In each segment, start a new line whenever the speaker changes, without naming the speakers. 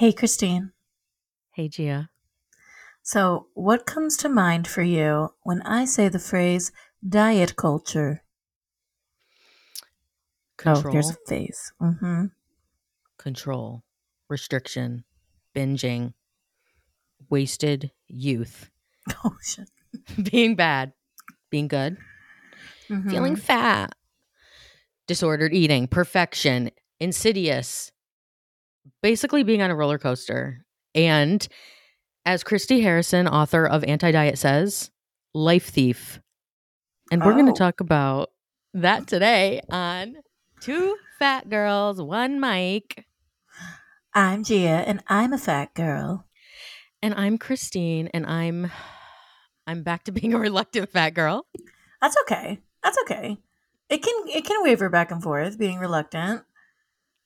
Hey, Christine.
Hey, Gia.
So, what comes to mind for you when I say the phrase diet culture?
Control,
Oh, there's a face. Mm-hmm.
control, restriction, binging, wasted youth,
Oh, shit.
being bad, being good, feeling
Mhm.
fat, disordered eating, perfection, insidious, basically being on a roller coaster. And as Christy Harrison, author of Anti Diet, says, life thief. And we're going
Oh.
to talk about that today on Two Fat Girls, One Mic.
I'm Gia, and I'm a fat girl.
And I'm Christine, and I'm I'm back to being a reluctant fat girl.
That's okay. That's okay. It can it can waver back and forth, being reluctant.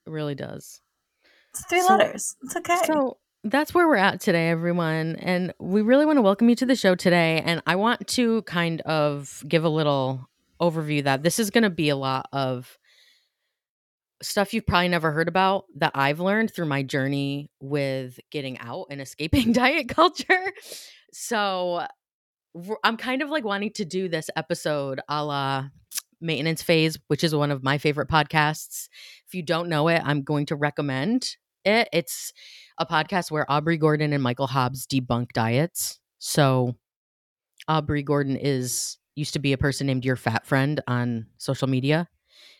It really does.
It's three
So-
letters. It's okay.
So that's where we're at today, everyone. And we really want to welcome you to the show today. And I want to kind of give a little overview that this is going to be a lot of stuff you've probably never heard about that I've learned through my journey with getting out and escaping diet culture. So I'm kind of like wanting to do this episode a la maintenance phase, which is one of my favorite podcasts. If you don't know it, I'm going to recommend it. It's a podcast where Aubrey Gordon and Michael Hobbs debunk diets. So Aubrey Gordon is used to be a person named Your Fat Friend on social media.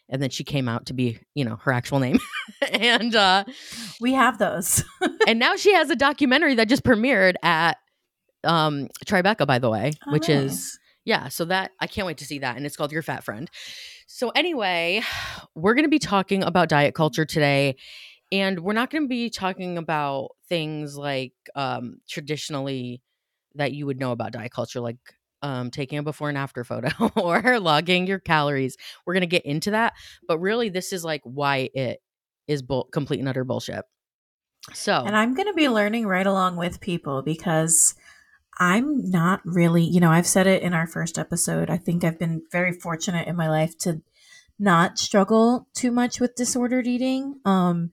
And then she came out to be, you know, her actual name. and uh
we have those.
and now she has a documentary that just premiered at um Tribeca, by the way,
Oh,
which is yeah, so that I can't wait to see that. And it's called Your Fat Friend. So, anyway, we're going to be talking about diet culture today. And we're not going to be talking about things like um, traditionally that you would know about diet culture, like um, taking a before and after photo or logging your calories. We're going to get into that. But really, this is like why it is complete and utter bullshit. So,
And I'm going to be learning right along with people because I'm not really, you know, I've said it in our first episode. I think I've been very fortunate in my life to not struggle too much with disordered eating. Um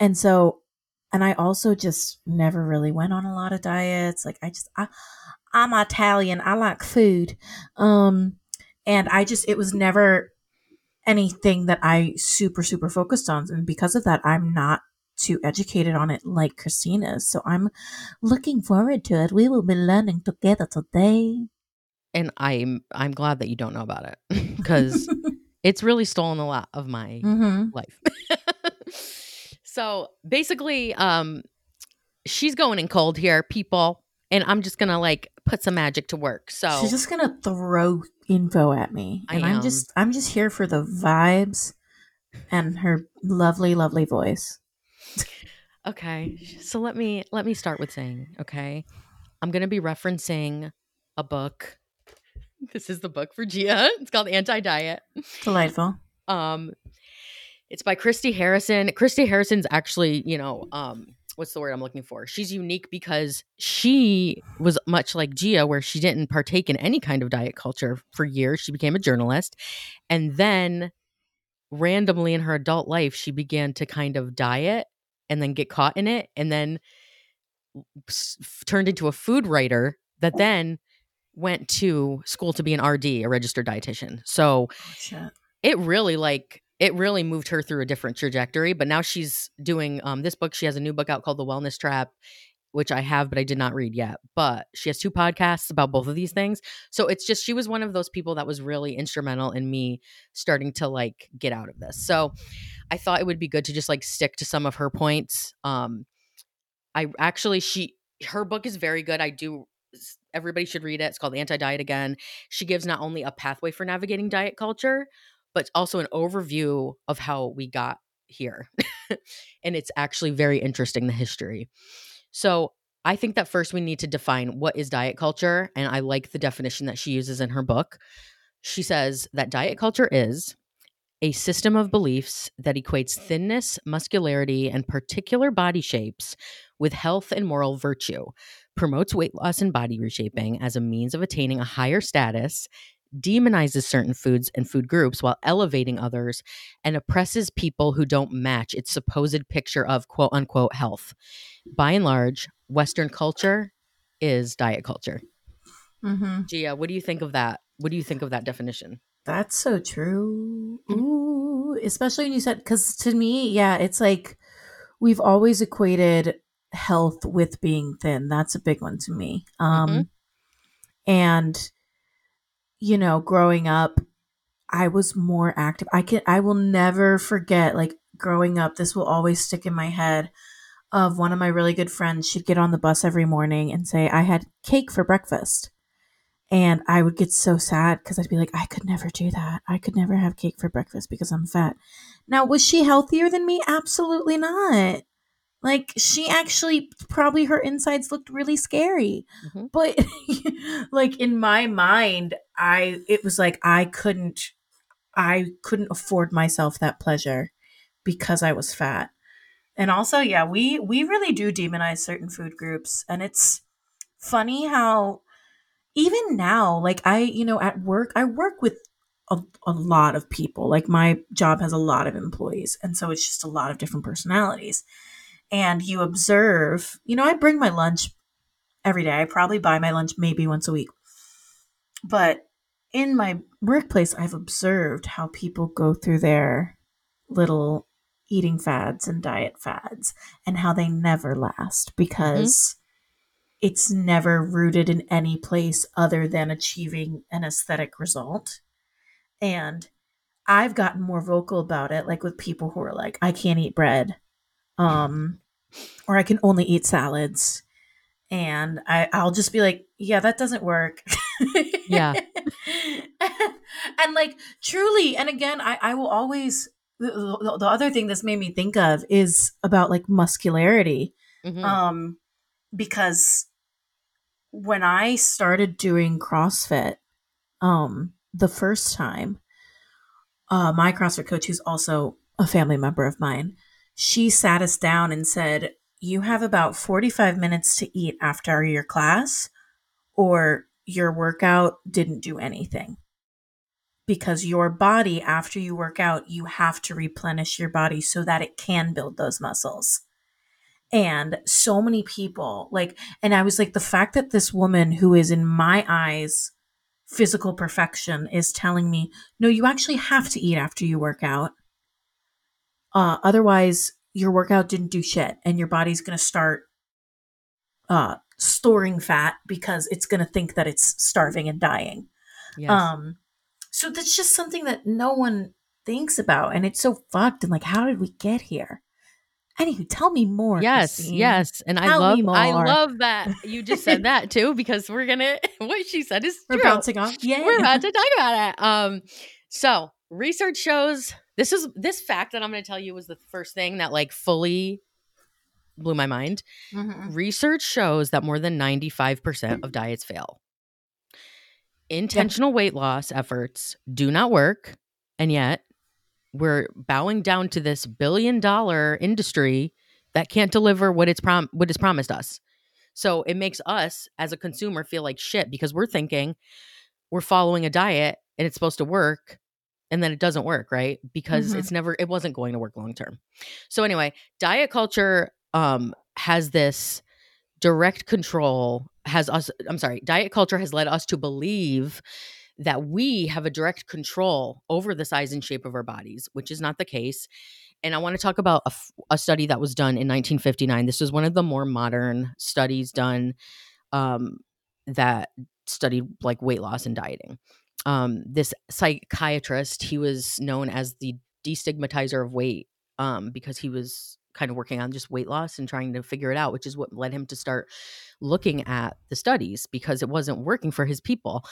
and so and I also just never really went on a lot of diets. Like I just I I'm Italian. I like food. Um and I just it was never anything that I super super focused on and because of that I'm not too educated on it like Christine is. So I'm looking forward to it. We will be learning together today.
and I'm I'm glad that you don't know about it because it's really stolen a lot of my
mm-hmm.
life. so basically, um, she's going in cold here, people, and I'm just gonna like put some magic to work. So
She's just gonna throw info at me, and I'm just I'm just here for the vibes and her lovely, lovely voice.
okay, so let me let me start with saying, okay, I'm gonna be referencing a book. This is the book for Gia. It's called Anti Diet.
Delightful.
Um, it's by Christy Harrison. Christy Harrison's actually, you know, um, what's the word I'm looking for? She's unique because she was much like Gia, where she didn't partake in any kind of diet culture for years. She became a journalist, and then randomly in her adult life, she began to kind of diet and then get caught in it, and then turned into a food writer that then went to school to be an RD, a registered dietitian. So
Oh,
it really like it really moved her through a different trajectory but now she's doing um this book she has a new book out called the wellness trap which i have but i did not read yet but she has two podcasts about both of these things so it's just she was one of those people that was really instrumental in me starting to like get out of this so i thought it would be good to just like stick to some of her points um i actually she her book is very good i do everybody should read it it's called anti-diet again she gives not only a pathway for navigating diet culture but also an overview of how we got here. and it's actually very interesting, the history. So I think that first we need to define what is diet culture. And I like the definition that she uses in her book. She says that diet culture is a system of beliefs that equates thinness, muscularity, and particular body shapes with health and moral virtue, promotes weight loss and body reshaping as a means of attaining a higher status, demonizes certain foods and food groups while elevating others, and oppresses people who don't match its supposed picture of quote unquote health. By and large, Western culture is diet culture.
Mm-hmm.
Gia, what do you think of that? What do you think of that definition?
That's so true. Ooh, especially when you said, because to me, yeah, it's like we've always equated health with being thin. That's a big one to me. Um,
Mhm.
and you know, growing up, I was more active. I can, I will never forget, like growing up. This will always stick in my head. Of one of my really good friends, she'd get on the bus every morning and say, "I had cake for breakfast." And I would get so sad because I'd be like, I could never do that. I could never have cake for breakfast because I'm fat. Now, was she healthier than me? Absolutely not. Like, she actually, probably her insides looked really scary.
Mhm.
But, like, in my mind, I, it was like, I couldn't, I couldn't afford myself that pleasure because I was fat. And also, yeah, we, we really do demonize certain food groups. And it's funny how, even now, like I, you know, at work, I work with a, a lot of people. Like my job has a lot of employees. And so it's just a lot of different personalities. And you observe, you know, I bring my lunch every day. I probably buy my lunch maybe once a week. But in my workplace, I've observed how people go through their little eating fads and diet fads and how they never last because it's never rooted in any place other than achieving an aesthetic result. And I've gotten more vocal about it, like with people who are like, I can't eat bread, um, or I can only eat salads. And I, I'll just be like, yeah, that doesn't work.
Yeah.
and like truly, and again, I, I will always the, the, the other thing this made me think of is about like muscularity
Mhm.
um because when i started doing crossfit um the first time uh my crossfit coach who's also a family member of mine she sat us down and said you have about 45 minutes to eat after your class or your workout didn't do anything. Because your body after you work out you have to replenish your body so that it can build those muscles. And so many people like and i was like the fact that this woman who is in my eyes physical perfection is telling me no you actually have to eat after you work out uh otherwise your workout didn't do shit and your body's going to start uh storing fat because it's going to think that it's starving and dying
Yes.
um, so that's just something that no one thinks about, and it's so fucked. And like, how did we get here? Anywho, tell me more.
yes,
Christine.
yes, and I love
me
I love that you just said that too because we're gonna what she said is
we're
true.
bouncing off. Yeah,
We're about to talk about it. Um, so research shows this is this fact that I'm going to tell you was the first thing that like fully blew my mind.
Mhm.
Research shows that more than 95% of diets fail. Intentional weight loss efforts do not work, and yet we're bowing down to this billion dollar industry that can't deliver what it's prom- what is promised us. So it makes us as a consumer feel like shit because we're thinking we're following a diet and it's supposed to work and then it doesn't work, right? Because
Mhm.
it's never it wasn't going to work long term. So anyway, diet culture um has this direct control has us I'm sorry, diet culture has led us to believe that we have a direct control over the size and shape of our bodies, which is not the case. And I want to talk about a study that was done in 1959. This was one of the more modern studies done um, that studied like weight loss and dieting. Um, this psychiatrist, he was known as the destigmatizer of weight um, because he was kind of working on just weight loss and trying to figure it out, which is what led him to start looking at the studies because it wasn't working for his people.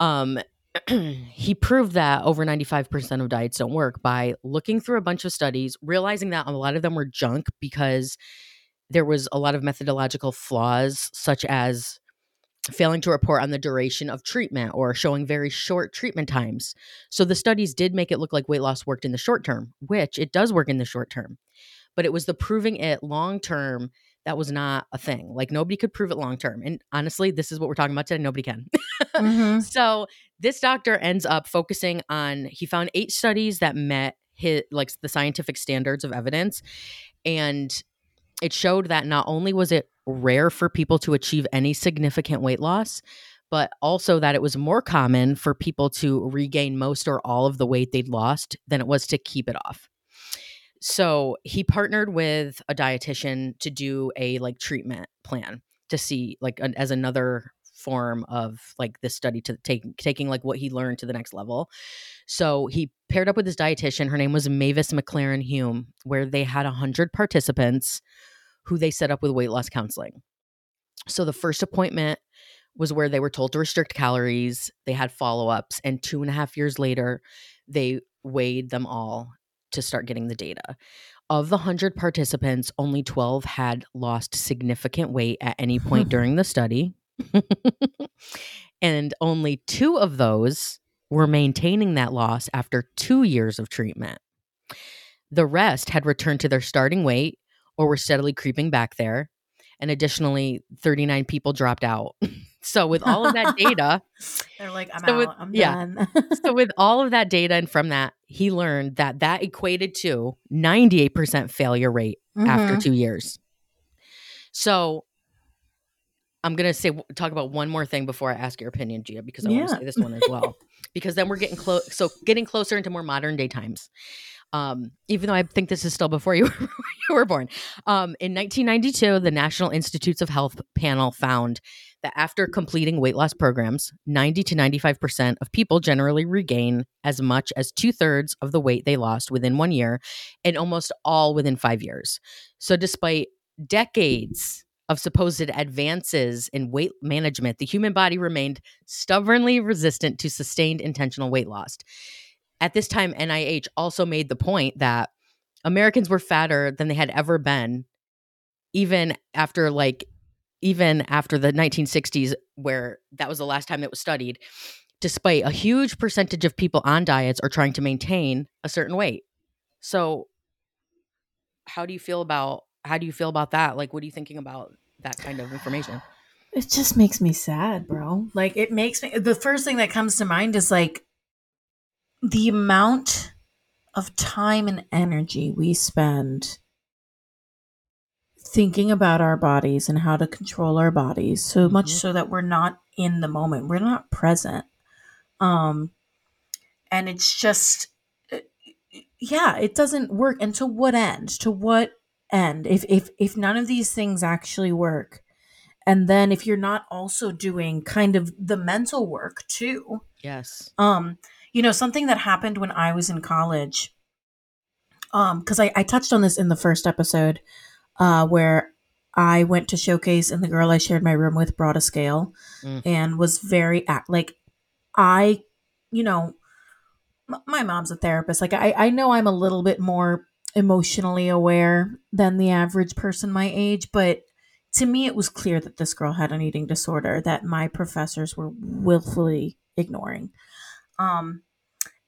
Um, he proved that over 95% of diets don't work by looking through a bunch of studies, realizing that a lot of them were junk because there was a lot of methodological flaws, such as failing to report on the duration of treatment or showing very short treatment times. So the studies did make it look like weight loss worked in the short term, which it does work in the short term. But it was the proving it long term that was not a thing. Like nobody could prove it long term. And honestly, this is what we're talking about today. Nobody can.
Mhm.
So this doctor ends up focusing on he found eight studies that met his like the scientific standards of evidence. And it showed that not only was it rare for people to achieve any significant weight loss, but also that it was more common for people to regain most or all of the weight they'd lost than it was to keep it off. So he partnered with a dietitian to do a like treatment plan to see like an, as another form of like this study to take taking like what he learned to the next level. So he paired up with his dietitian. Her name was Mavis McLaren Hume, where they had a hundred participants who they set up with weight loss counseling. So the first appointment was where they were told to restrict calories. They had follow ups, and two and a half years later, they weighed them all to start getting the data. Of the 100 participants, only 12 had lost significant weight at any point during the study. and only two of those were maintaining that loss after two years of treatment. The rest had returned to their starting weight or were steadily creeping back there. And additionally, 39 people dropped out. so, with all of that data,
They're like, I'm
So
out.
with-
I'm
yeah.
done.
so with all of that data and from that, he learned that that equated to 98% failure rate after
Mhm.
two years. So I'm gonna say talk about one more thing before I ask your opinion, Gia, because I want to say this one as well. because then we're getting close. So getting closer into more modern day times. Um, even though I think this is still before you were, you were born. Um, in 1992, the National Institutes of Health panel found that after completing weight loss programs, 90 to 95% of people generally regain as much as two thirds of the weight they lost within one year, and almost all within five years. So, despite decades of supposed advances in weight management, the human body remained stubbornly resistant to sustained intentional weight loss. At this time, NIH also made the point that Americans were fatter than they had ever been, even after like even after the 1960s, where that was the last time it was studied, despite a huge percentage of people on diets are trying to maintain a certain weight. So, how do you feel about how do you feel about that? Like, what are you thinking about that kind of information?
It just makes me sad, bro. Like it makes me the first thing that comes to mind is like the amount of time and energy we spend thinking about our bodies and how to control our bodies so much
Mhm.
so that we're not in the moment. We're not present. Um and it's just uh, yeah, it doesn't work. And to what end? To what end? If if if none of these things actually work, and then if you're not also doing kind of the mental work too,
Yes.
um, you know, something that happened when I was in college, um, because I, I touched on this in the first episode, uh, where I went to showcase and the girl I shared my room with brought a scale
Mm.
and was very act like I, you know, m- my mom's a therapist. Like I, I know I'm a little bit more emotionally aware than the average person my age, but to me it was clear that this girl had an eating disorder that my professors were willfully ignoring. Um,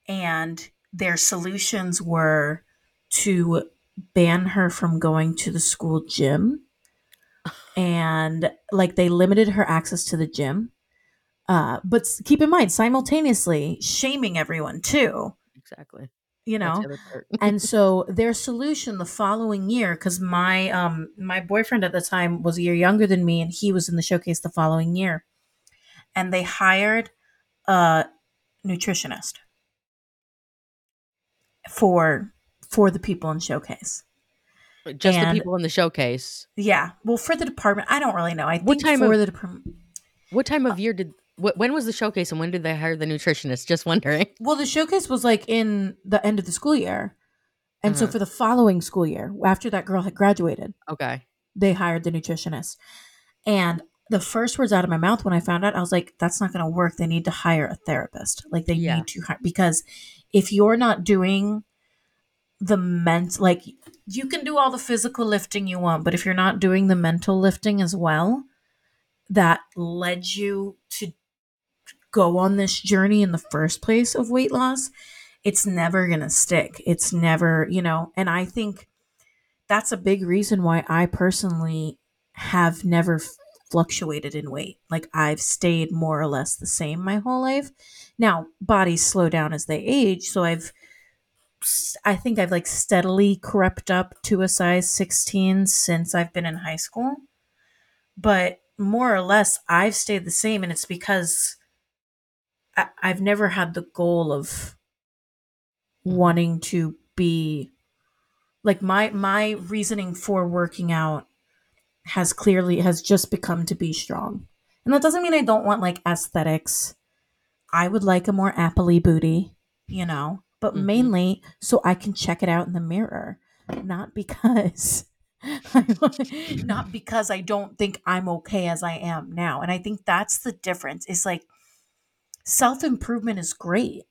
and their solutions were to ban her from going to the school gym. And like they limited her access to the gym. Uh but keep in mind simultaneously shaming everyone too.
Exactly.
you know?
the other part.
and so their solution the following year because my um my boyfriend at the time was a year younger than me and he was in the showcase the following year. And they hired a nutritionist for for the people in showcase
Just the people in the showcase.
yeah well for the department i don't really know i think
What time
for
of-
the department
What time of year did? Wh- when was the showcase, and when did they hire the nutritionist? Just wondering.
well the showcase was like in the end of the school year and so
Uh-huh.
for the following school year after that girl had graduated
Okay.
they hired the nutritionist. And the first words out of my mouth when I found out, I was like, that's not going to work. They need to hire a therapist. Like, they
Yeah.
need to hire, because if you're not doing the ment, like, you can do all the physical lifting you want, but if you're not doing the mental lifting as well, that led you to go on this journey in the first place of weight loss, it's never going to stick. It's never, you know, and I think that's a big reason why I personally have never fluctuated in weight. Like I've stayed more or less the same my whole life. Now, bodies slow down as they age, so I've I think I've like steadily crept up to a size 16 since I've been in high school. But more or less, I've stayed the same, and it's because I- I've never had the goal of wanting to be like my my reasoning for working out has clearly has just become to be strong. And that doesn't mean I don't want like aesthetics. I would like a more appley booty, you know, but
Mhm.
mainly so I can check it out in the mirror, not because not because I don't think I'm okay as I am now. And I think that's the difference. It's like self-improvement is great,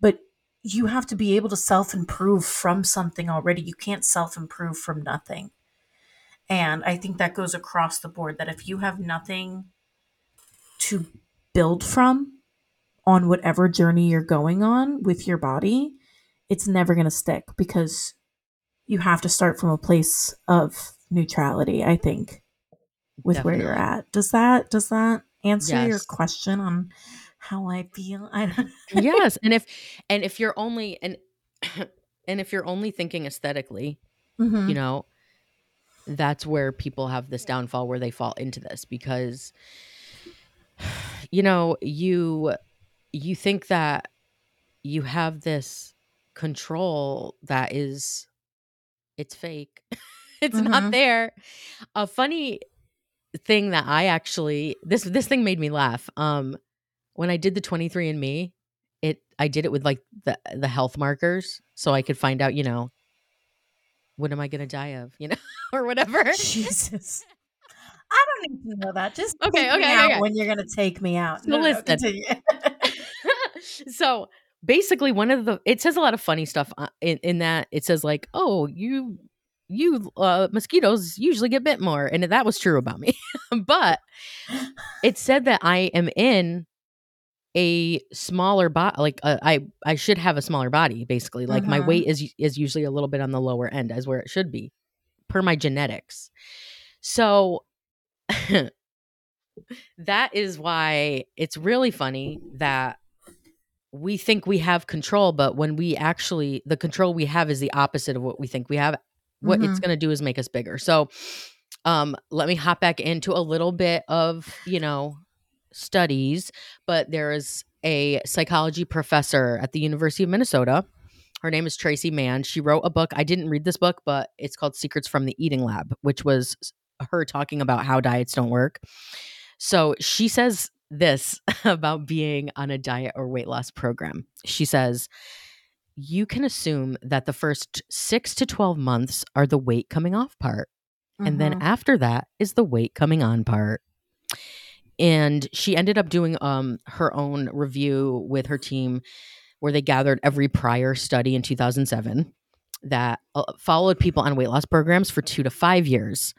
but you have to be able to self-improve from something already. You can't self-improve from nothing. And I think that goes across the board that if you have nothing to build from on whatever journey you're going on with your body, it's never going to stick because you have to start from a place of neutrality, I think, with where you're at. Does that does that answer your question on how I feel? I
yes and if and if you're only and and if you're only thinking aesthetically
Mhm.
you know that's where people have this downfall where they fall into this because you know you you think that you have this control that is it's fake. It's not
Mhm.
there. A funny thing that i actually this this thing made me laugh. Um when i did the 23 and me it i did it with like the the health markers so i could find out you know what am i going to die of you know or whatever
Jesus. I don't need to know that. Just
Okay, okay,
out
okay.
when you're gonna take me out.
So
No, no, no,
so basically one of the it says a lot of funny stuff uh, in, in that it says like oh you you uh mosquitoes usually get bit more and that was true about me but it said that i am in a smaller body like uh, i i should have a smaller body basically like my
Mhm.
weight is is usually a little bit on the lower end as where it should be per my genetics so that is why it's really funny that we think we have control but when we actually the control we have is the opposite of what we think we have what it's
Mhm.
going to do is make us bigger so um let me hop back into a little bit of you know studies but there is a psychology professor at the university of minnesota her name is traci mann she wrote a book i didn't read this book but it's called secrets from the eating lab which was her talking about how diets don't work so she says this about being on a diet or weight loss program. She says, you can assume that the first six to 12 months are the weight coming off part. And then
Mhm.
after that is the weight coming on part. And she ended up doing um, her own review with her team where they gathered every prior study in 2007 that uh, followed people on weight loss programs for two to five years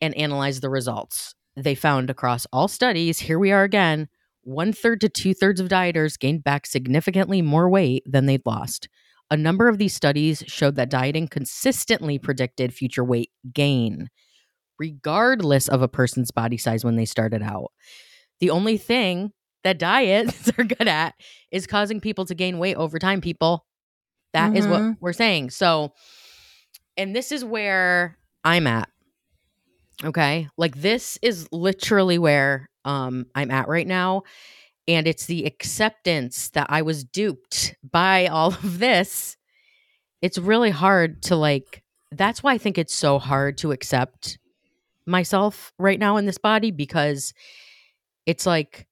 and analyzed the results. They found across all studies, here we are again, one third to two thirds of dieters gained back significantly more weight than they'd lost. A number of these studies showed that dieting consistently predicted future weight gain, regardless of a person's body size when they started out. The only thing that diets are good at is causing people to gain weight over time, people. That is what
Mhm.
we're saying. So, and this is where I'm at. Okay. Like this is literally where um I'm at right now. And it's the acceptance that I was duped by all of this. It's really hard to like that's why I think it's so hard to accept myself right now in this body because it's like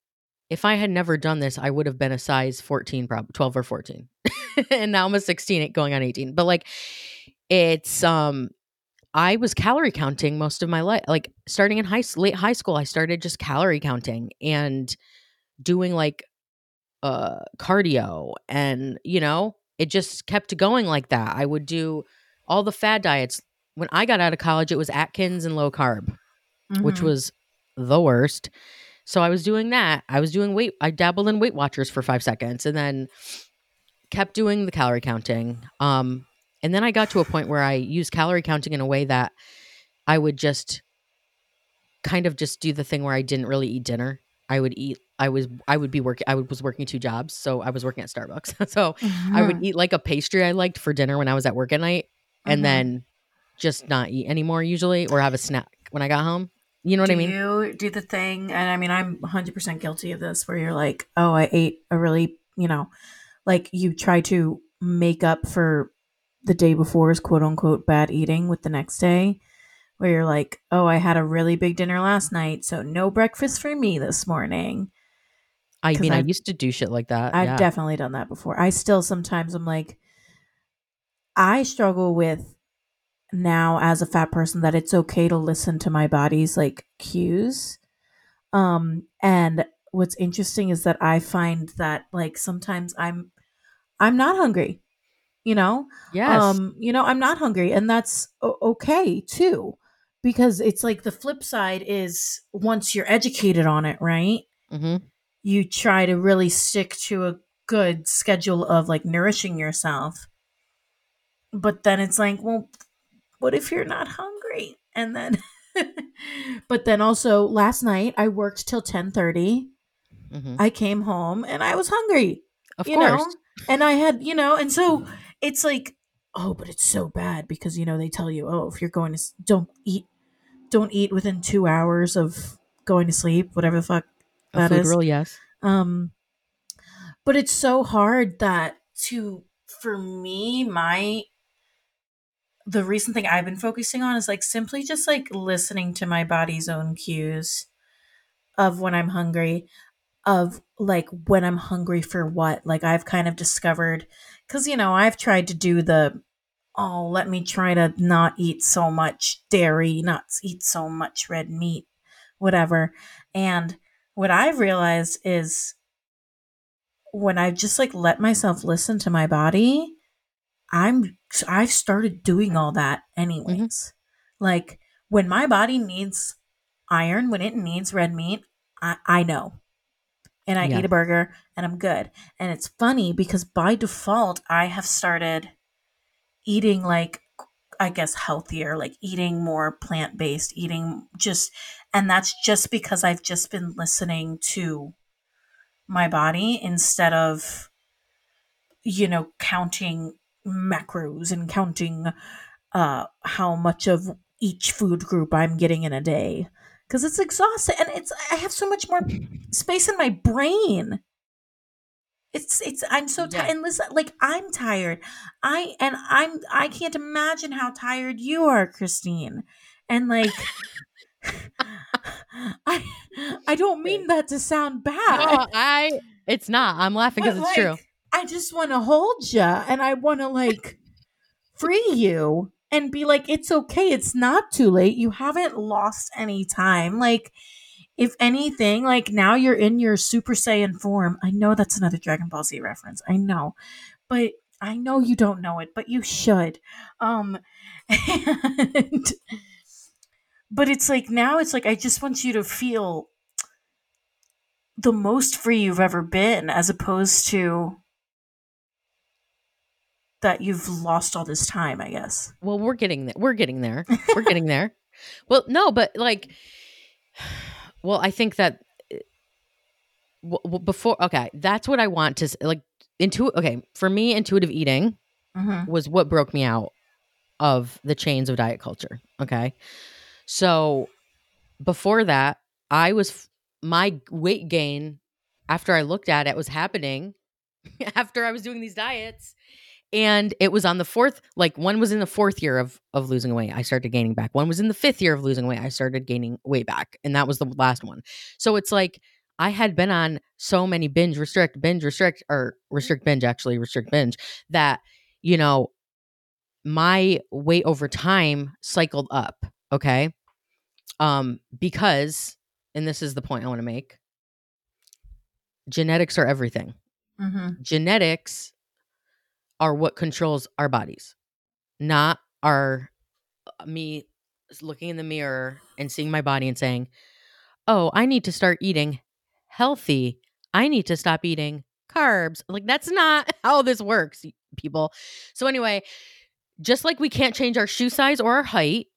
if I had never done this, I would have been a size 14, prob 12 or 14. and now I'm a 16 going on 18. But like it's um I was calorie counting most of my life. Like starting in high late high school, I started just calorie counting and doing like uh cardio and you know, it just kept going like that. I would do all the fad diets. When I got out of college, it was Atkins and low carb, which
Mhm.
was the worst. So I was doing that. I was doing weight I dabbled in Weight Watchers for 5 seconds and then kept doing the calorie counting. Um and then I got to a point where I used calorie counting in a way that I would just kind of just do the thing where I didn't really eat dinner. I would eat. I was. I would be working. I was working two jobs, so I was working at Starbucks. so I would
Mhm.
eat like a pastry I liked for dinner when I was at work at night, and
Mhm.
then just not eat anymore usually, or have a snack when I got home. You know what
do
I mean?
you do the thing and i mean i'm 100% guilty of this where you're like oh i ate a really you know like you try to make up for the day before's quote unquote bad eating with the next day where you're like oh i had a really big dinner last night so no breakfast for me this morning
I mean, I
I've-
used to do shit like that.
i've
yeah.
definitely done that before i still sometimes i'm like i struggle with now as a fat person that it's okay to listen to my body's like cues um and what's interesting is that i find that like sometimes i'm i'm not hungry you know
yes.
um you know i'm not hungry and that's o- okay too because it's like the flip side is once you're educated on it right
Mm-hmm.
you try to really stick to a good schedule of like nourishing yourself but then it's like well what if you're not hungry and then but then also last night i worked till 10:30
hmm
i came home and i was hungry
Of
you
course.
know and i had you know and so it's like oh but it's so bad because you know they tell you oh if you're going to don't eat don't eat within 2 hours of going to sleep whatever the fuck
A
that is.
rule, yes.
um but it's so hard that to for me my the recent thing i've been focusing on is like simply just like listening to my body's own cues of when i'm hungry of like when i'm hungry for what. Like i've kind of discovered because you know i've tried to do the oh let me try to not eat so much dairy not eat so much red meat whatever. And what i've realized is when I've just like let myself listen to my body, I'm I've started doing all that mm-hmm. anyways. Like when my body needs iron, when it needs red meat, I, I know. And I
Yeah.
eat a burger and I'm good. And it's funny because by default I have started eating like I guess healthier, like eating more plant based, eating just and that's just because I've just been listening to my body instead of you know counting macros and counting uh how much of each food group I'm getting in a day cuz it's exhausting and it's I have so much more space in my brain it's it's I'm so tired
Yeah.
and listen like I'm tired I and I'm I can't imagine how tired you are Christine and like I I don't mean that to sound bad
No, I. It's not. I'm laughing because it's true.
I just want to hold you and I want to like free you and be like, it's okay. It's not too late. You haven't lost any time. Like, if anything, like now you're in your Super Saiyan form. I know that's another Dragon Ball Z reference. I know, but I know you don't know it, but you should. Um, and, but it's like now it's like I just want you to feel the most free you've ever been as opposed to that you've lost all this time, I guess.
Well, we're getting there. We're getting there. We're getting there. Well, no, but like, well, I think that uh, w- w- before, okay, that's what I want to like. Intu- okay, for me, intuitive eating
Mm-hmm.
was what broke me out of the chains of diet culture. Okay. So before that, I was, my weight gain after I looked at it was happening after I was doing these diets. And it was on the fourth, like one was in the fourth year of of losing weight. I started gaining back. One was in the fifth year of losing weight. I started gaining weight back. And that was the last one. So it's like I had been on so many binge, restrict, binge, restrict, or restrict binge, actually, restrict binge, that, you know, my weight over time cycled up. Okay. Um, because, and this is the point I want to make genetics are everything.
Mm-hmm.
Genetics are what controls our bodies, not our uh, me looking in the mirror and seeing my body and saying, "Oh, I need to start eating healthy. I need to stop eating carbs." Like that's not how this works, people. So anyway, just like we can't change our shoe size or our height,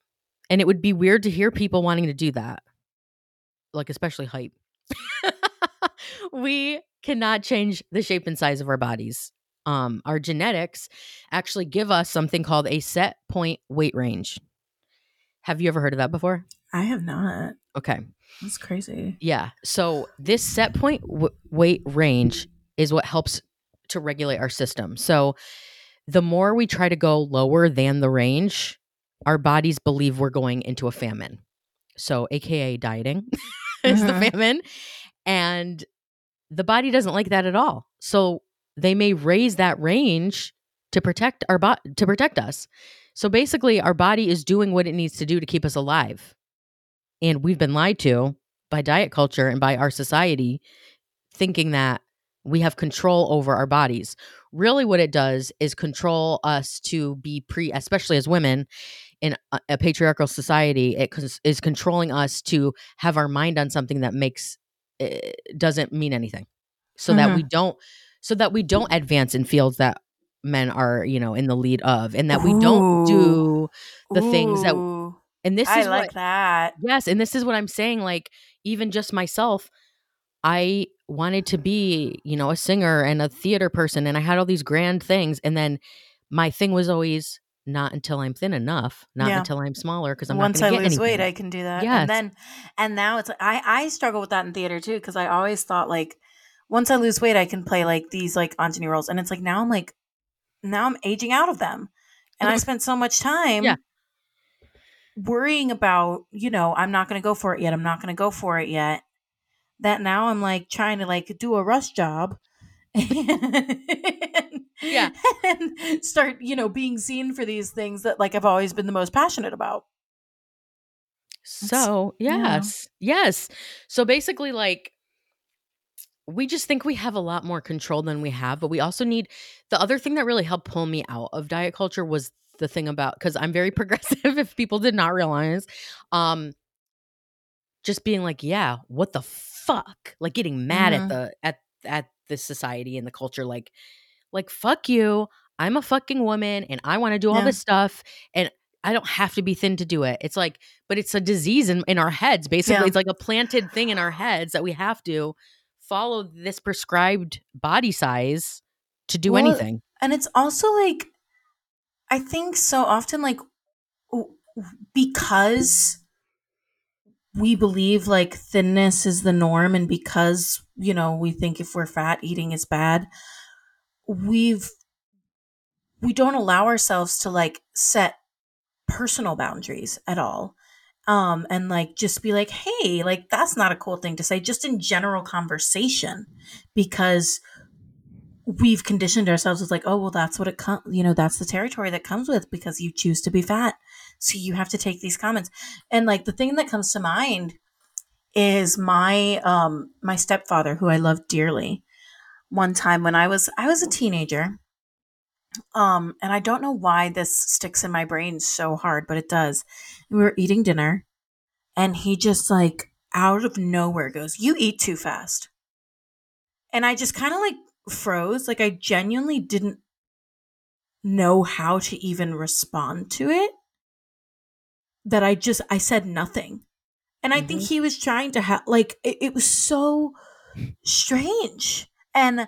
and it would be weird to hear people wanting to do that. like especially height. we cannot change the shape and size of our bodies. Um, our genetics actually give us something called a set point weight range. Have you ever heard of that before?
I have not.
Okay.
That's crazy.
Yeah. So this set point w- weight range is what helps to regulate our system. So the more we try to go lower than the range, our bodies believe we're going into a famine. So, AKA dieting is the
Mhm.
famine. And the body doesn't like that at all. So, they may raise that range to protect our bo- to protect us. So basically our body is doing what it needs to do to keep us alive. And we've been lied to by diet culture and by our society thinking that we have control over our bodies. Really what it does is control us to be pre especially as women in a, a patriarchal society it cons- is controlling us to have our mind on something that makes it doesn't mean anything. So that we mm-hmm. don't so that we don't advance in fields that men are, you know, in the lead of and that we don't do the things that and this
I
is
like
what
that.
Yes, and this is what I'm saying. Like, even just myself, I wanted to be, you know, a singer and a theater person, and I had all these grand things. And then my thing was always not until I'm thin enough, not
Yeah.
until I'm smaller, because I'm
Once
not
I lose
get
weight. I can do that.
Yeah,
And then, and now it's I I struggle with that in theater too because I always thought like once I lose weight, I can play like these like ingenue roles, and it's like now I'm like now I'm aging out of them, and I uh-huh. spent so much time
Yeah.
worrying about you know I'm not going to go for it yet. I'm not going to go for it yet. That now I'm like trying to like do a rush job.
Yeah.
and start you know being seen for these things that like I've always been the most passionate about.
So,
yeah.
yes, yes. So basically, like, we just think we have a lot more control than we have, but we also need the other thing that really helped pull me out of diet culture was the thing about because I'm very progressive, if people did not realize. Um, just being like, yeah, what the fuck? Like getting mad
Mhm.
at the at at the society and the culture, like, like fuck you. I'm a fucking woman and I want to do all
Yeah.
this stuff and I don't have to be thin to do it. It's like, but it's a disease in, in our heads, basically.
Yeah.
It's like a planted thing in our heads that we have to follow this prescribed body size to do
Well,
anything.
and it's also like i think so often like because we believe like thinness is the norm and because you know we think if we're fat eating is bad we've we don't allow ourselves to like set personal boundaries at all um and like just be like hey like that's not a cool thing to say just in general conversation because we've conditioned ourselves with like oh well that's what it comes you know that's the territory that comes with because you choose to be fat so you have to take these comments. And like the thing that comes to mind is my um my stepfather who i love dearly. One time when i was i was a teenager um and i don't know why this sticks in my brain so hard but it does. We were eating dinner and he just like out of nowhere goes you eat too fast. And i just kind of like froze. Like i genuinely didn't know how to even respond to it that i just i said nothing. And i think
Mhm.
he was trying to have like it, it was so strange. And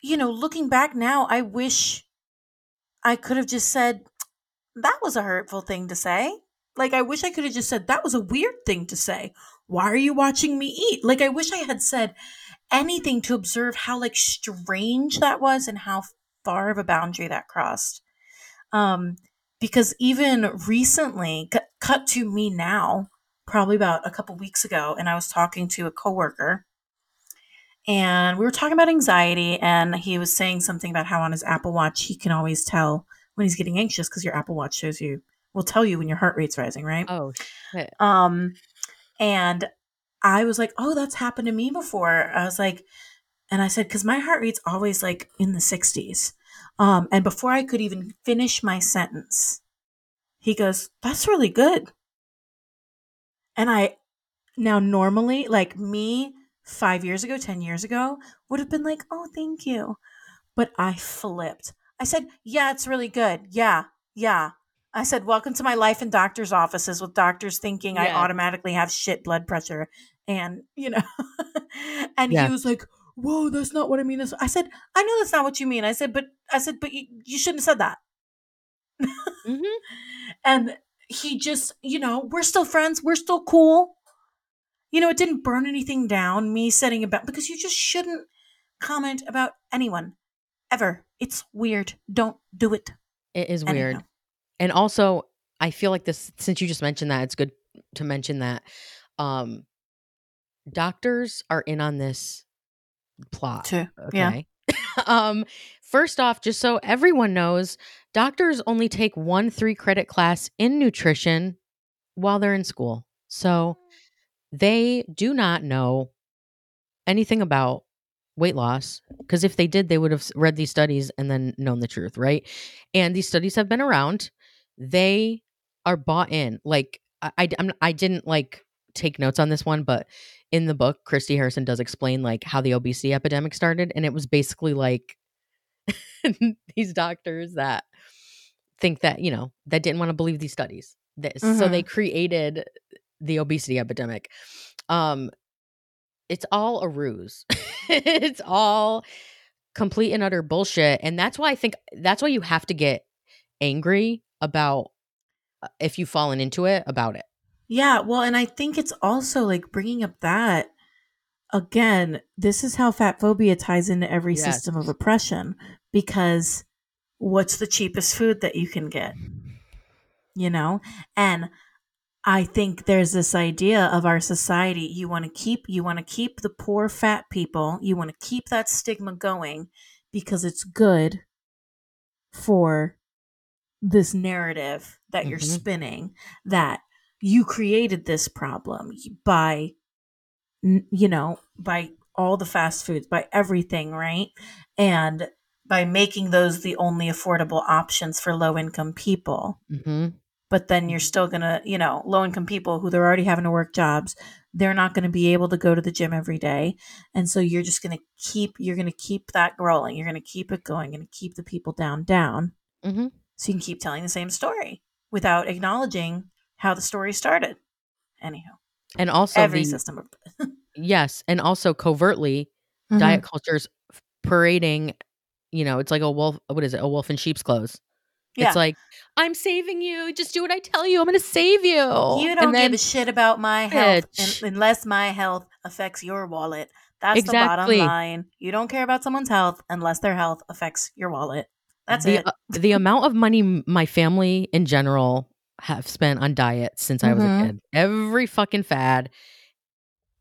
you know looking back now i wish i could have just said that was a hurtful thing to say. Like i wish i could have just said that was a weird thing to say. Why are you watching me eat? Like i wish i had said anything to observe how like strange that was and how far of a boundary that crossed. Um because even recently cu- cut to me now probably about a couple weeks ago and i was talking to a coworker and we were talking about anxiety and he was saying something about how on his apple watch he can always tell when he's getting anxious because your apple watch shows you will tell you when your heart rate's rising right
Oh, shit.
um, and I was like, oh, that's happened to me before. I was like, and I said, because my heart rate's always like in the 60s. Um, and before I could even finish my sentence, he goes, that's really good. And I, now normally, like me five years ago, 10 years ago, would have been like, oh, thank you. But I flipped. I said, yeah, it's really good. Yeah, yeah. I said, "Welcome to my life in doctors' offices with doctors thinking I automatically have shit blood pressure." And you know, and
Yeah.
he was like, "Whoa, that's not what I mean." I said, "I know that's not what you mean." I said, "But I said, but you, you shouldn't have said that."
Mhm.
And he just, you know, we're still friends. We're still cool. You know, it didn't burn anything down. Me setting about because you just shouldn't comment about anyone ever. It's weird. Don't do it.
It is
Anyhow.
weird. And also, I feel like this since you just mentioned that, it's good to mention that um doctors are in on this plot.
Too. Yeah.
Okay. um first off, just so everyone knows, doctors only take one 3 credit class in nutrition while they're in school. So they do not know anything about weight loss because if they did they would have read these studies and then known the truth right? And these studies have been around. They are bought in like i I, I'm, I didn't like take notes on this one but in the book christy harrison does explain like how the obesity epidemic started and it was basically like these doctors that think that you know that didn't want to believe these studies. That, so they mm-hmm. created the obesity epidemic um it's all a ruse it's all complete and utter bullshit and that's why i think that's why you have to get angry about uh, if you've fallen into it about it
Yeah, well, and I think it's also like bringing up that again, this is how fat phobia ties into every
Yes.
system of oppression because what's the cheapest food that you can get? You know? And I think there's this idea of our society you want to keep you want to keep the poor fat people, you want to keep that stigma going because it's good for this narrative that you're
Mhm.
spinning that you created this problem by you know by all the fast foods by everything right and by making those the only affordable options for low income people
mm-hmm.
But then you're still gonna you know low income people who they're already having to work jobs they're not going to be able to go to the gym every day. And so you're just going to keep you're going to keep that rolling you're going to keep it going and keep the people down down.
Mm-hmm.
so you can keep telling the same story without acknowledging how the story started. Anyhow
and also
every
the,
system of
yes and also covertly
Mm-hmm.
diet culture's parading you know it's like a wolf what is it? A wolf in sheep's clothes
Yeah.
it's like i'm saving you just do what i tell you i'm gonna save you
You don't
then
give a shit about my health
Bitch.
unless my health affects your wallet. That's the bottom line. You don't care about someone's health unless their health affects your wallet. That's
the,
it.
uh, the amount of money my family in general have spent on diet since I was a kid. Every fucking fad,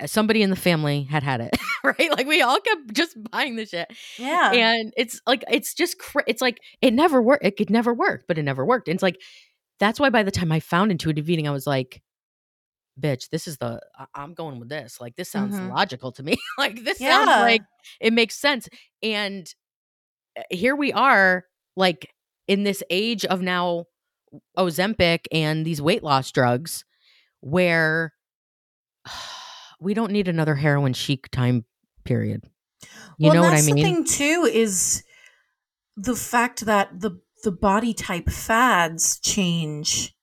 somebody in the family had had it, right? Like we all kept just buying the shit,
yeah.
and it's like it's just cra- it's like it never worked. It could never work, but it never worked. And it's like that's why by the time I found intuitive eating, I was like. Bitch, this is the I- I'm going with this. Like this sounds
Mhm.
logical to me. like this sounds like it makes sense. And uh, here we are, like in this age of now Ozempic and these weight loss drugs, where we don't need another heroin chic time period. You
well,
know what I
that's
mean?
the thing too is the fact that the the body type fads change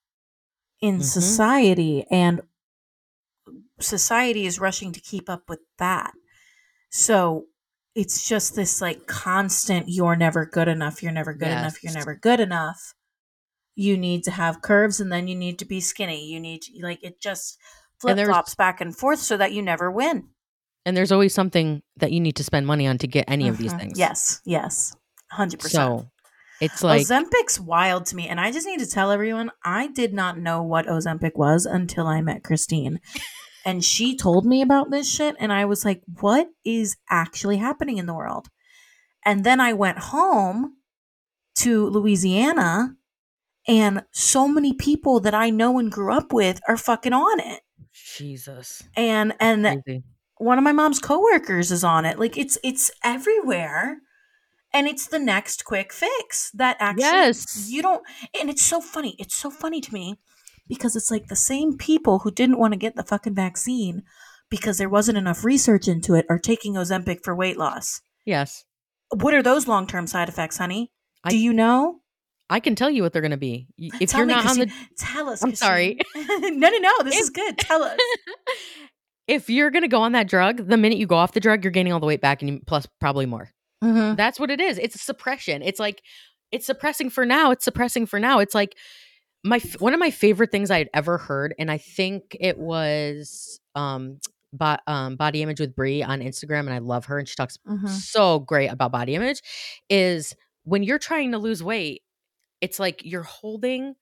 in
Mhm.
society and society is rushing to keep up with that. So it's just this like constant you're never good enough, you're never good enough, you're never good enough. You need to have curves and then you need to be skinny. You need to like it just flip flops back and forth so that you never win.
And there's always something that you need to spend money on to get any of these
Mhm.
things.
Yes, yes. 100%.
So it's like
Ozempic's wild to me, and I just need to tell everyone I did not know what Ozempic was until I met Christine. and she told me about this shit, and I was like, what is actually happening in the world? And then I went home to Louisiana, and so many people that I know and grew up with are fucking on it.
Jesus.
And and
Crazy.
one of my mom's coworkers is on it. Like it's it's everywhere. And it's the next quick fix that actually
Yes.
you don't and it's so funny. It's so funny to me because it's like the same people who didn't want to get the fucking vaccine because there wasn't enough research into it are taking Ozempic for weight loss.
Yes.
What are those long-term side effects, honey?
I-
Do you know?
I can tell you what they're going to be. If
Tell
you're not on the
tell us.
I'm sorry.
No, no, no. This
If-
is good. Tell us.
if you're going to go on that drug, the minute you go off the drug, you're gaining all the weight back and you, plus probably more.
Mm-hmm.
That's what it is. It's a suppression. It's like it's suppressing for now. It's suppressing for now. It's like my one of my favorite things I had ever heard, and I think it was um, bo- um body image with Bri on Instagram, and I love her, and she talks
Mm-hmm.
so great about body image. Is when you're trying to lose weight, it's like you're holding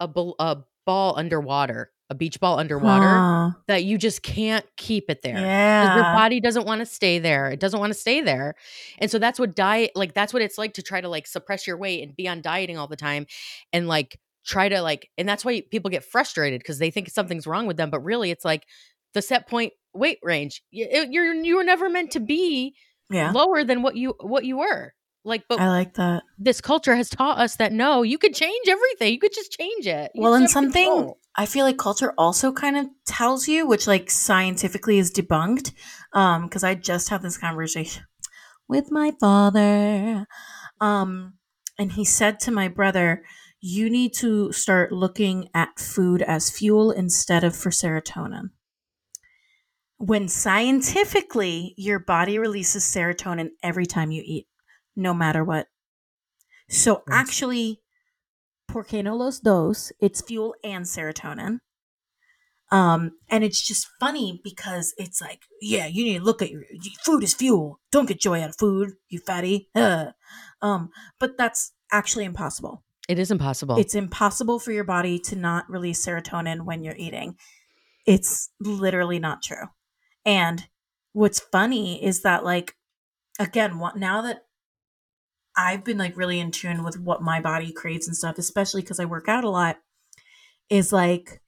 a, a ball underwater, a beach ball underwater that you just can't keep it there.
Yeah.
your body doesn't want to stay there. It doesn't want to stay there. And so that's what diet like that's what it's like to try to like suppress your weight and be on dieting all the time and like try to like and that's why people get frustrated because they think something's wrong with them but really it's like the set point weight range. You, you're you were never meant to be
yeah.
lower than what you what you were. Like but
I like that.
this culture has taught us that no, you could change everything. You could just change it. You
Well, and something
control.
I feel like culture also kind of tells you, which like scientifically is debunked. Um, because I just had this conversation with my father. Um, and he said to my brother, You need to start looking at food as fuel instead of for serotonin. When scientifically your body releases serotonin every time you eat, no matter what. So
Right.
actually, porque no los dos, it's fuel and serotonin. Um, and it's just funny because it's like, yeah, you need to look at your food is fuel. Don't get joy out of food, you fatty. Uh. Um, but that's actually impossible.
It is impossible.
It's impossible for your body to not release serotonin when you're eating. It's literally not true. And what's funny is that, like, again, what, now that I've been like really in tune with what my body craves and stuff, especially because I work out a lot, is like,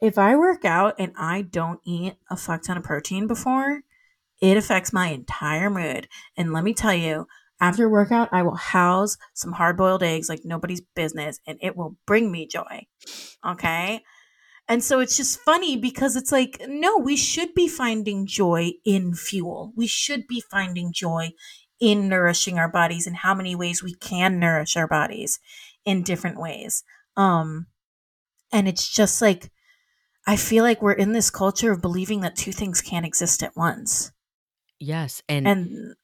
if I work out and I don't eat a fuck ton of protein before, it affects my entire mood. And let me tell you, after workout, I will house some hard boiled eggs like nobody's business and it will bring me joy. Okay. And so it's just funny because it's like, no, we should be finding joy in fuel. We should be finding joy in nourishing our bodies and how many ways we can nourish our bodies in different ways. Um, and it's just like, I feel like we're in this culture of believing that two things can't exist at once.
yes, and,
And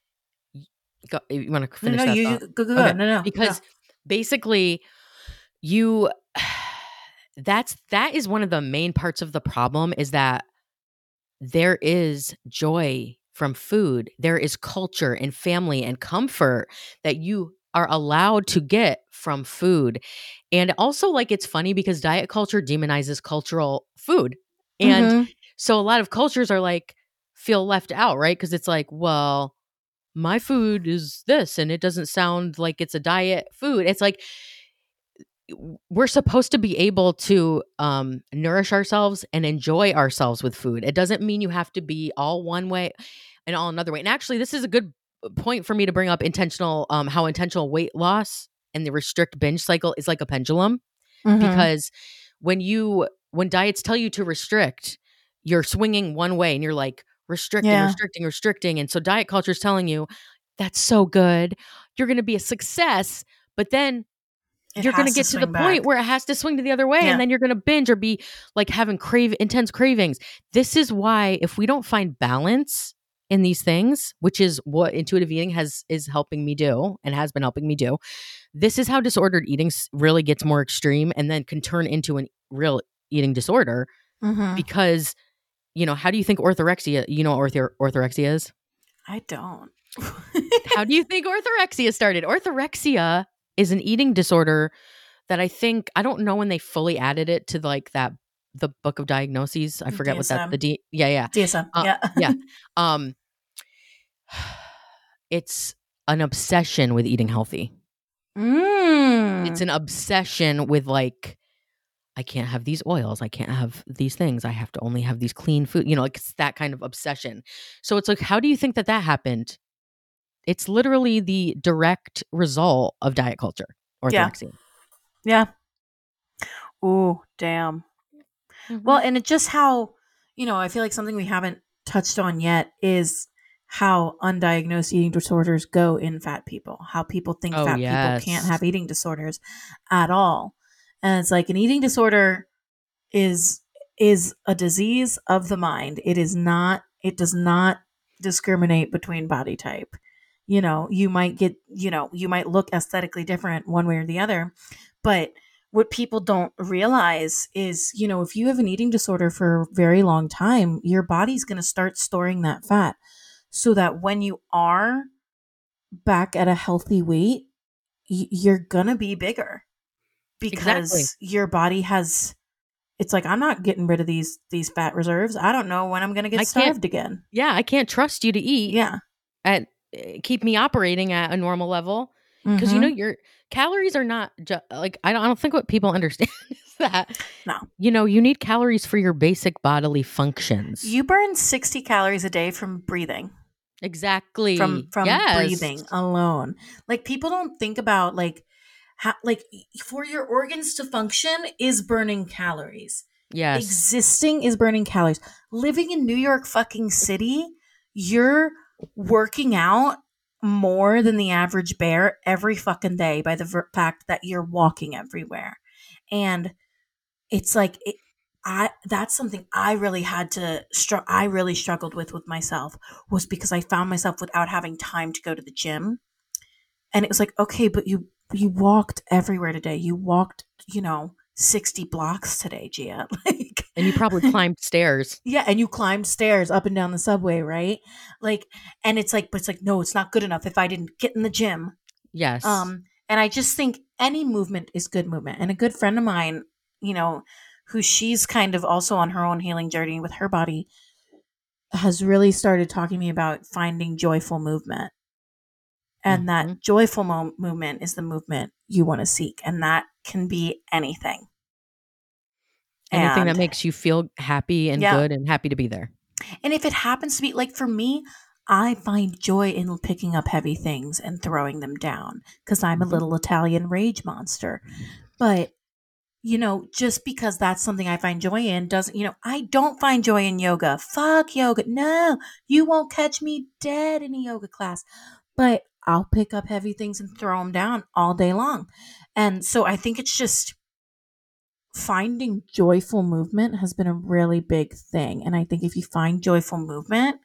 go, you want to
no,
finish
no,
that
you, you go, go, go.
Okay,
no, no,
because basically you that's that is one of the main parts of the problem is that there is joy from food there is culture and family and comfort that you are allowed to get from food and also like it's funny because diet culture demonizes cultural food and
Mhm.
so a lot of cultures are like feel left out, right? Because it's like, well, my food is this and it doesn't sound like it's a diet food. It's like we're supposed to be able to um nourish ourselves and enjoy ourselves with food. It doesn't mean you have to be all one way and all another way. And actually, this is a good point for me to bring up intentional um how intentional weight loss and the restrict binge cycle is like a pendulum
Mhm.
because when you when diets tell you to restrict you're swinging one way and you're like restricting
Yeah.
restricting restricting and so diet culture is telling you that's so good you're going to be a success but then
It
you're going to get to the
swing
point where it has to swing to the other way
Yeah.
and then you're going to binge or be like having crave intense cravings this is why if we don't find balance in these things which is what intuitive eating has is helping me do and has been helping me do this is how disordered eating really gets more extreme and then can turn into a real eating disorder
Mhm.
because you know how do you think orthorexia you know what ortho- orthorexia is
I don't.
how do you think orthorexia started orthorexia is an eating disorder that i think i don't know when they fully added it to like that the book of diagnoses i forget what that the D, yeah yeah
DSM.
Uh,
yeah.
yeah. um it's an obsession with eating healthy
Mm.
it's an obsession with like I can't have these oils, I can't have these things, I have to only have these clean food, you know, like it's that kind of obsession. So it's like how do you think that that happened? It's literally the direct result of diet culture,
Yeah.
orthorexia.
yeah. Ooh, damn.
Mm-hmm.
Well, and it just how, you know, I feel like something we haven't touched on yet is how undiagnosed eating disorders go in fat people, how people think
Oh,
fat
yes.
people can't have eating disorders at all. And it's like an eating disorder is is a disease of the mind. It is not it does not discriminate between body type. You know, you might get, you know, you might look aesthetically different one way or the other, but what people don't realize is, you know, if you have an eating disorder for a very long time, your body's going to start storing that fat so that when you are back at a healthy weight, you're to be bigger because
Exactly.
your body has it's like I'm not getting rid of these these fat reserves. I don't know when I'm to get
I
starved again.
Yeah, I can't trust you to eat
Yeah.
at eh, keep me operating at a normal level because you
Mhm.
know your calories are not ju- like I don't, I don't think what people understand that
No.
you know you need calories for your basic bodily functions.
you burn 60 calories a day from breathing.
exactly
from from
Yes.
breathing alone. Like people don't think about like how like for your organs to function is burning calories.
Yes,
Existing is burning calories. Living in New York fucking city, you're working out more than the average bear every fucking day by the ver- fact that you're walking everywhere. And it's like it, I that's something I really had to str- I really struggled with with myself was because I found myself without having time to go to the gym. And it was like, okay, but you you walked everywhere today. You walked, you know, 60 blocks today, Gia. Like
and you probably climbed stairs.
yeah, and you climbed stairs up and down the subway, right? Like and it's like but it's like no, it's not good enough if I didn't get in the gym.
Yes,
Um, and I just think any movement is good movement. And a good friend of mine, you know, who she's kind of also on her own healing journey with her body, has really started talking to me about finding joyful movement. And
Mhm.
that joyful mo- movement is the movement you want to seek. And that can be anything.
anything that makes you feel happy and
Yeah.
good and happy to be there.
And if it happens to be like for me, I find joy in picking up heavy things and throwing them down because I'm a
Mhm.
little Italian rage monster. But, you know, just because that's something I find joy in doesn't, you know, I don't find joy in yoga. Fuck yoga. No, you won't catch me dead in a yoga class. But I'll pick up heavy things and throw them down all day long. And so I think it's just finding joyful movement has been a really big thing. And I think if you find joyful movement,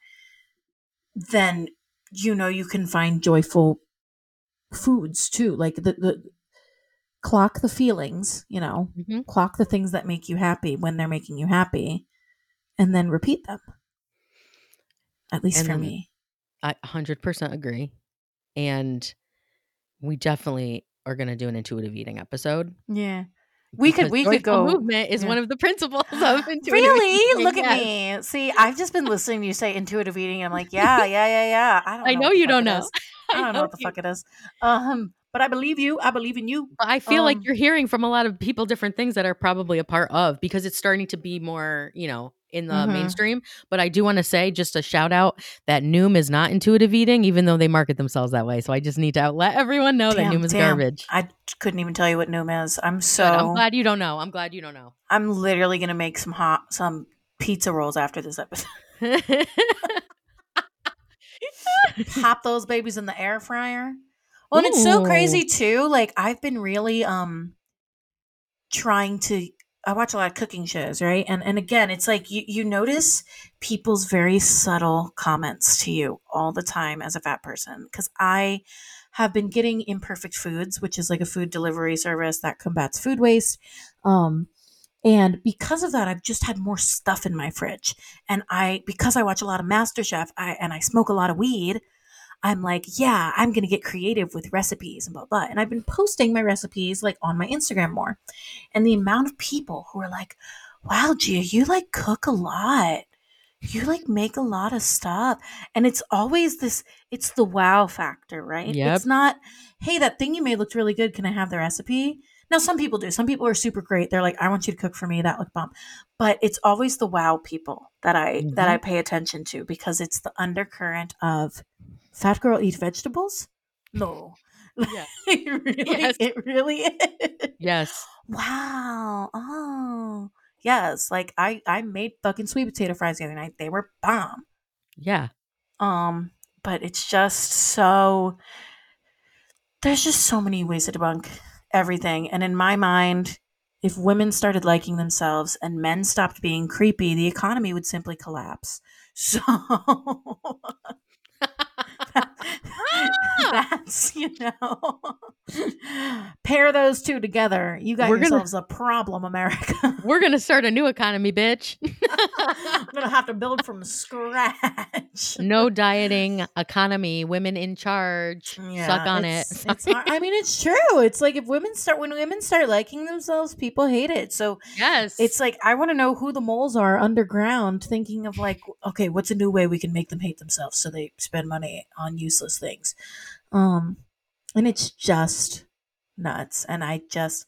then you know you can find joyful foods too. Like the, the clock the feelings, you know,
hmm
clock the things that make you happy when they're making you happy, and then repeat them. At least
And
for me.
I 100% agree. And we definitely are going to do an intuitive eating episode.
Yeah. We could we could go
movement is
yeah.
one of the principles of intuitive eating.
Really?
eating,
Look
yes.
at me. See, I've just been listening to you say intuitive eating. And I'm like, yeah, yeah, yeah, yeah. I don't
I
know.
know you don't know.
I don't know what the
you-
fuck it is. Um, but I believe you. I believe in you.
I feel like
Um,
you're hearing from a lot of people different things that are probably a part of because it's starting to be more, you know, in the
Mhm.
mainstream. But I do want to say just a shout out that Noom is not intuitive eating, even though they market themselves that way. So I just need to let everyone know
Damn,
that Noom is
damn.
garbage.
I couldn't even tell you what Noom is. I'm so.
I'm glad you don't know. I'm glad you don't know.
I'm literally gonna make some hot some pizza rolls after this episode. Pop those babies in the air fryer. Well, and it's so crazy too. Like I've been really um trying to I watch a lot of cooking shows, right? And and again, it's like you you notice people's very subtle comments to you all the time as a fat person cuz I have been getting imperfect foods, which is like a food delivery service that combats food waste. Um and because of that, I've just had more stuff in my fridge. And I, because I watch a lot of MasterChef I, and I smoke a lot of weed, I'm like, yeah, I'm going to get creative with recipes and blah, blah. And I've been posting my recipes like on my Instagram more. And the amount of people who are like, wow, Gia, you like cook a lot. You like make a lot of stuff. And it's always this, it's the wow factor, right?
Yep.
It's not, hey, that thing you made looked really good. Can I have the recipe? Now, some people do. Some people are super great. They're like, I want you to cook for me. That looked bomb. But it's always the wow people that I that mm-hmm. I pay attention to because it's the undercurrent of fat girl eat vegetables. No,
Yeah.
it really,
Yes.
it really is.
yes.
Wow. Oh, yes. Like I I made fucking sweet potato fries the other night. They were bomb.
Yeah.
Um, but it's just so there's just so many ways to debunk everything. And in my mind, if women started liking themselves and men stopped being creepy, the economy would simply collapse. So Ah! that's, you know, pair those two together. You got
We're gonna-
yourselves a problem, America.
We're gonna start a new economy, bitch.
I'm going to have to build from scratch.
no dieting economy. Women in charge. Suck on it.
hard. I mean, it's true. It's like if women start when women start liking themselves, people hate it. So
yes.
it's like I want to know who the moles are underground, thinking of like, okay, what's a new way we can make them hate themselves so they spend money on useless things. Um, and it's just nuts. And I just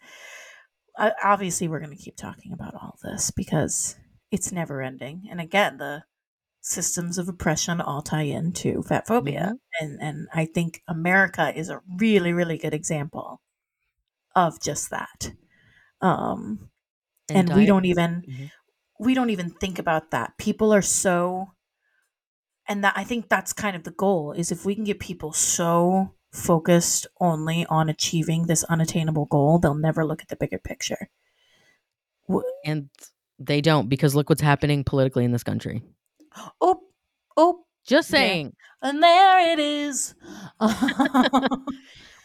uh, obviously we're going to keep talking about all this because it's never ending. And again, the systems of oppression all tie into fat phobia
Mhm.
and and I think America is a really really good example of just that. Um and, we
diet-
don't even
Mhm.
we don't even think about that. People are so and that I think that's kind of the goal is if we can get people so focused only on achieving this unattainable goal, they'll never look at the bigger picture.
and they don't because look what's happening politically in this country.
Oh, oh,
Just
Yeah.
saying.
and there it is.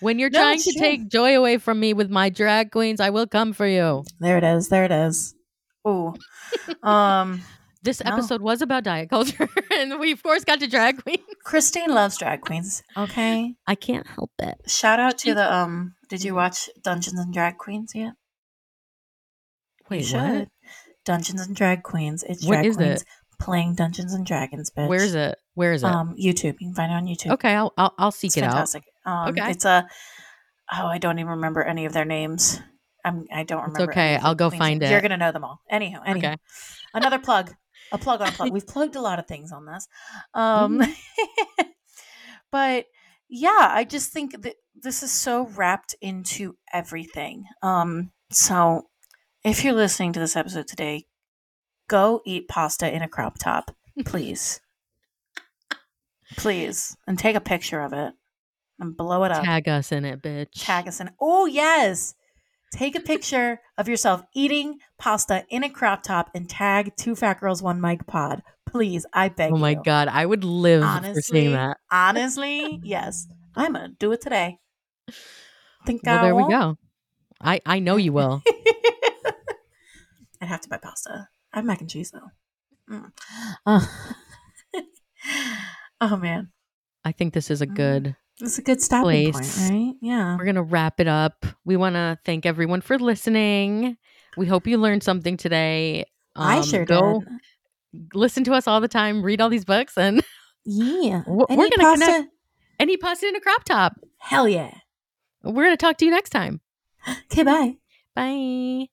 When you're
No,
trying to
true.
take joy away from me with my drag queens, I will come for you.
there it is. There it is. Oh, um,
This
No.
episode was about diet culture, and we of course got to drag queens.
Christine loves drag queens. Okay,
I can't help it.
shout out to the um. Did you watch Dungeons and Drag Queens yet?
Wait, what?
Dungeons and Drag Queens. It's
What
drag
is it?
queens playing Dungeons and Dragons. Bitch.
Where is it? Where is it?
Um, YouTube. You can find it on YouTube.
okay, I'll I'll, I'll seek
it's
it out.
fantastic. Um,
Okay.
It's a. Oh, I don't even remember any of their names. I'm. I don't
It's
remember.
okay,
of the
I'll go
queens'
find
names.
it.
You're gonna know them all. Anyhow. Anyhow.
Okay.
Another plug. A plug on a plug. We've plugged a lot of things on this. Um,
Mm-hmm.
but yeah, I just think that this is so wrapped into everything. Um, so if you're listening to this episode today, go eat pasta in a crop top, please. please. And take a picture of it and blow it up.
Tag us in it, bitch.
Tag us in. Oh, yes. Take a picture of yourself eating pasta in a crop top and tag two fat girls, one mic pod. Please, I beg
Oh my
you.
god, I would live for
Honestly,
seeing that.
honestly, yes. I'm gonna do it today. Think
Well,
I
there we
won't?
go. I I know you will.
I'd have to buy pasta. I have mac and cheese though. Mm. Uh, oh man,
I think this is a
Mm.
good.
it's a good stopping
Place.
point, right? Yeah.
We're gonna wrap it up. We want to thank everyone for listening. We hope you learned something today.
I
Um,
sure
go
did.
Listen to us all the time. Read all these books, and
Yeah.
We're-
Any
we're gonna
pasta?
connect- any pasta in a crop top.
Hell yeah.
We're gonna talk to you next time.
Okay, bye.
Bye.